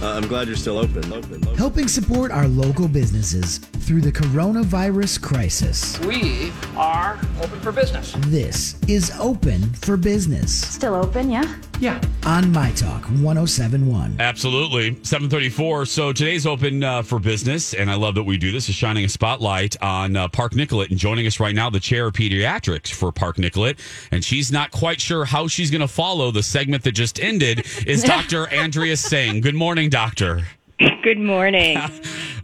Uh, I'm glad you're still open. open. helping support our local businesses through the coronavirus crisis. We are open for business. This is Open for Business Still open, yeah? Yeah. on My Talk 1071. Absolutely. 734. So today's open uh, for business, and I love that we do this, is shining a spotlight on uh, Park Nicollet. And joining us right now, the chair of pediatrics for Park Nicollet. And she's not quite sure how she's going to follow the segment that just ended, is Dr. Andrea Singh. Good morning, doctor. Good morning.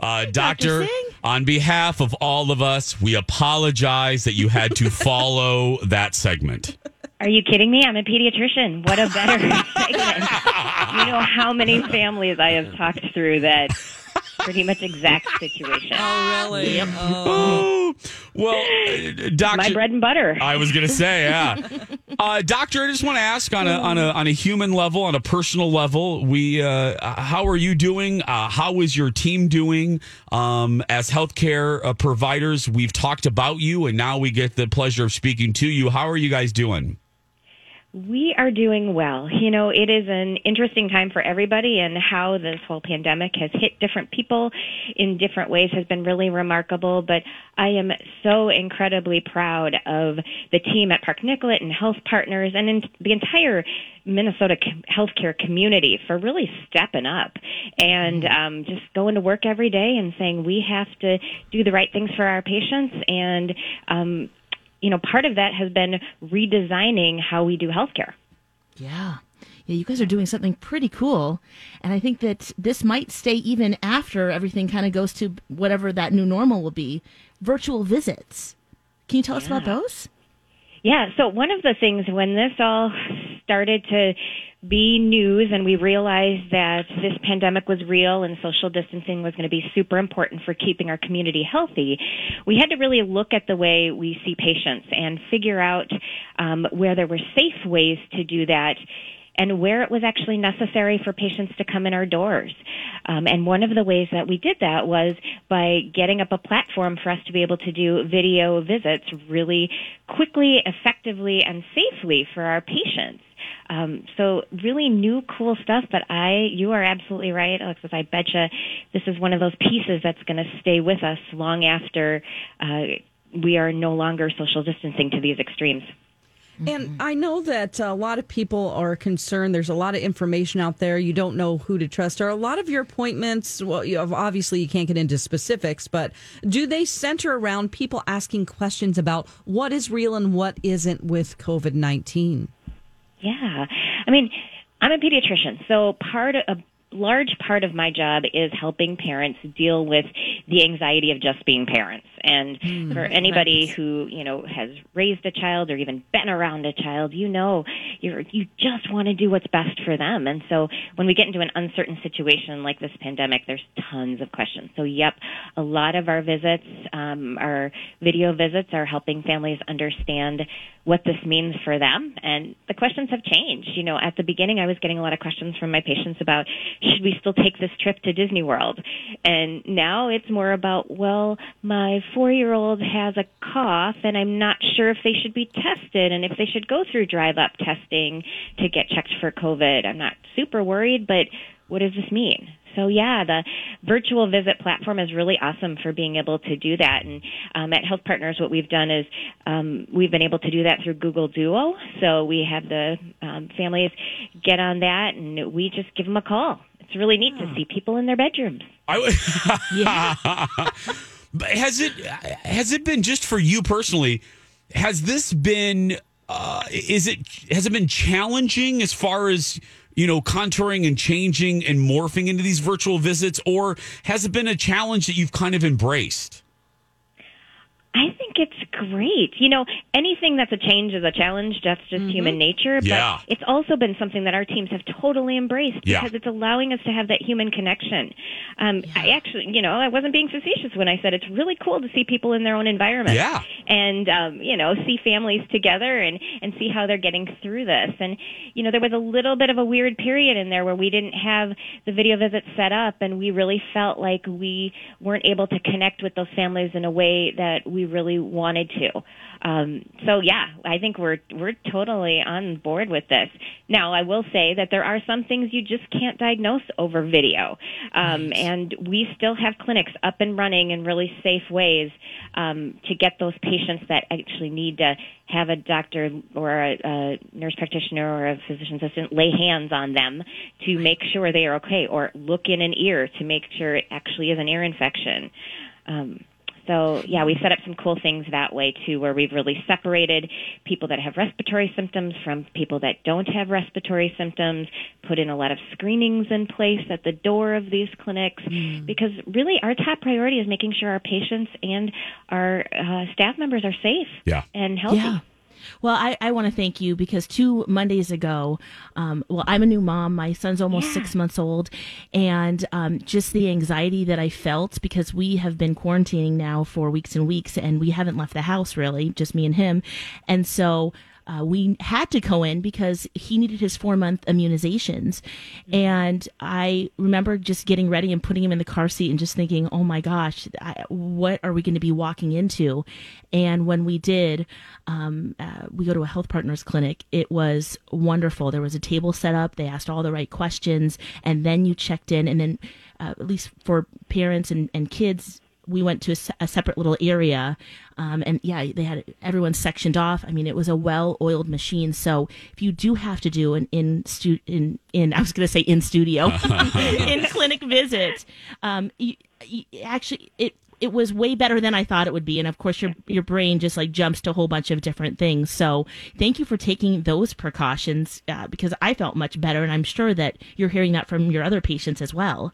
Uh, doctor, on behalf of all of us, we apologize that you had to follow that segment. Are you kidding me? I'm a pediatrician. What a better segment. You know how many families I have talked through that pretty much exact situation. Oh, really? Oh, well, uh, doctor. My bread and butter. I was gonna say, yeah, uh, doctor. I just want to ask on a on a on a human level, on a personal level, we uh, how are you doing? Uh, how is your team doing? Um, as healthcare uh, providers, we've talked about you, and now we get the pleasure of speaking to you. How are you guys doing? We are doing well. You know, it is an interesting time for everybody, and how this whole pandemic has hit different people in different ways has been really remarkable. But I am so incredibly proud of the team at Park Nicollet and Health Partners and in the entire Minnesota healthcare community for really stepping up and um, just going to work every day and saying we have to do the right things for our patients and um, you know, part of that has been redesigning how we do healthcare. Yeah. Yeah, you guys are doing something pretty cool. And I think that this might stay even after everything kind of goes to whatever that new normal will be virtual visits. Can you tell us about those? Yeah, so one of the things when this all started to be news and we realized that this pandemic was real and social distancing was going to be super important for keeping our community healthy, we had to really look at the way we see patients and figure out um, where there were safe ways to do that and where it was actually necessary for patients to come in our doors. Um, and one of the ways that we did that was by getting up a platform for us to be able to do video visits really quickly, effectively, and safely for our patients. Um, so really new, cool stuff. But I, you are absolutely right, Alexis. I betcha this is one of those pieces that's going to stay with us long after uh, we are no longer social distancing to these extremes. And I know that a lot of people are concerned. There's a lot of information out there. You don't know who to trust. Are a lot of your appointments, well, you have, obviously you can't get into specifics, but do they center around people asking questions about what is real and what isn't with COVID 19? Yeah. I mean, I'm a pediatrician, so part of, a large part of my job is helping parents deal with the anxiety of just being parents. And for anybody who, you know, has raised a child or even been around a child, you know, you're, you just want to do what's best for them. And so when we get into an uncertain situation like this pandemic, there's tons of questions. So, yep, a lot of our visits, um, our video visits are helping families understand what this means for them. And the questions have changed. You know, at the beginning, I was getting a lot of questions from my patients about should we still take this trip to Disney World? And now it's more about, well, my four year old has a cough and I'm not sure if they should be tested and if they should go through drive up testing to get checked for COVID. I'm not super worried, but what does this mean? so yeah, the virtual visit platform is really awesome for being able to do that. And um, at Health Partners, what we've done is um, we've been able to do that through Google Duo. So we have the um, families get on that, and we just give them a call. It's really neat to see people in their bedrooms. I, But has it has it been just for you personally? Has this been uh, is it has it been challenging as far as you know contouring and changing and morphing into these virtual visits, or has it been a challenge that you've kind of embraced? I think it's great. You know, anything that's a change is a challenge. That's just human nature. But Yeah. it's also been something that our teams have totally embraced Yeah. because it's allowing us to have that human connection. Um, I actually, you know, I wasn't being facetious when I said it's really cool to see people in their own environment. Yeah. And, um, you know, see families together and, and see how they're getting through this. And, you know, there was a little bit of a weird period in there where we didn't have the video visits set up and we really felt like we weren't able to connect with those families in a way that we really wanted to. Um, so yeah, I think we're we're totally on board with this. Now, I will say that there are some things you just can't diagnose over video, um, and we still have clinics up and running in really safe ways um, to get those patients that actually need to have a doctor or a, a nurse practitioner or a physician assistant lay hands on them to make sure they are okay, or look in an ear to make sure it actually is an ear infection. Um, so yeah, we've set up some cool things that way too, where we've really separated people that have respiratory symptoms from people that don't have respiratory symptoms. Put in a lot of screenings in place at the door of these clinics, because really our top priority is making sure our patients and our uh, staff members are safe Yeah. and healthy. Yeah. Well, I, I want to thank you because two Mondays ago, um, well, I'm a new mom. My son's almost six months old. And um, just the anxiety that I felt because we have been quarantining now for weeks and weeks and we haven't left the house really, just me and him. And so uh, we had to go in because he needed his four month immunizations. And I remember just getting ready and putting him in the car seat and just thinking, oh my gosh, I, what are we going to be walking into? And when we did, um, uh, we go to a health partners clinic. It was wonderful. There was a table set up. They asked all the right questions, and then you checked in. And then, uh, at least for parents and, and kids, we went to a, a separate little area um, and yeah they had everyone sectioned off i mean it was a well-oiled machine so if you do have to do an in stu- in in i was going to say in studio in clinic visit um, you, you, actually it it was way better than I thought it would be, and of course your your brain just like jumps to a whole bunch of different things. So thank you for taking those precautions uh, because I felt much better, and I'm sure that you're hearing that from your other patients as well.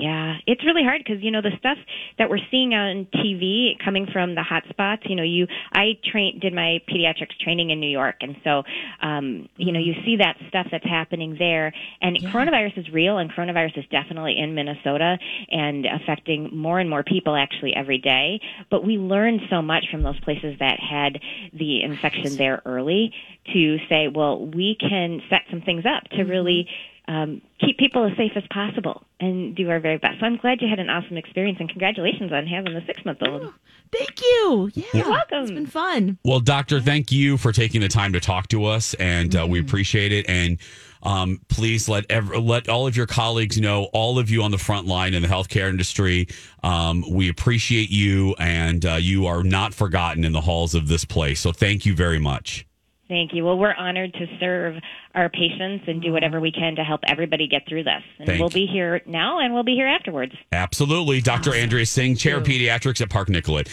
Yeah, it's really hard because you know the stuff that we're seeing on TV coming from the hot spots. You know, you I train did my pediatrics training in New York, and so um, you know you see that stuff that's happening there. And coronavirus is real, and coronavirus is definitely in Minnesota and affecting more and more people actually every day. But we learned so much from those places that had the infection there early to say, well, we can set some things up to really um, keep people as safe as possible and do our very best. So I'm glad you had an awesome experience and congratulations on having the six month old. Thank you. Yeah, You're welcome. It's been fun. Well, doctor, thank you for taking the time to talk to us, and uh, we Mm-hmm. appreciate it. And um, please let ev- let all of your colleagues know, all of you on the front line in the healthcare industry, um, we appreciate you, and uh, you are not forgotten in the halls of this place. So, thank you very much. Thank you. Well, we're honored to serve our patients and do whatever we can to help everybody get through this. And Thank we'll you. be here now and we'll be here afterwards. Absolutely, Dr. Andrea Singh, Chair of Pediatrics at Park Nicollet.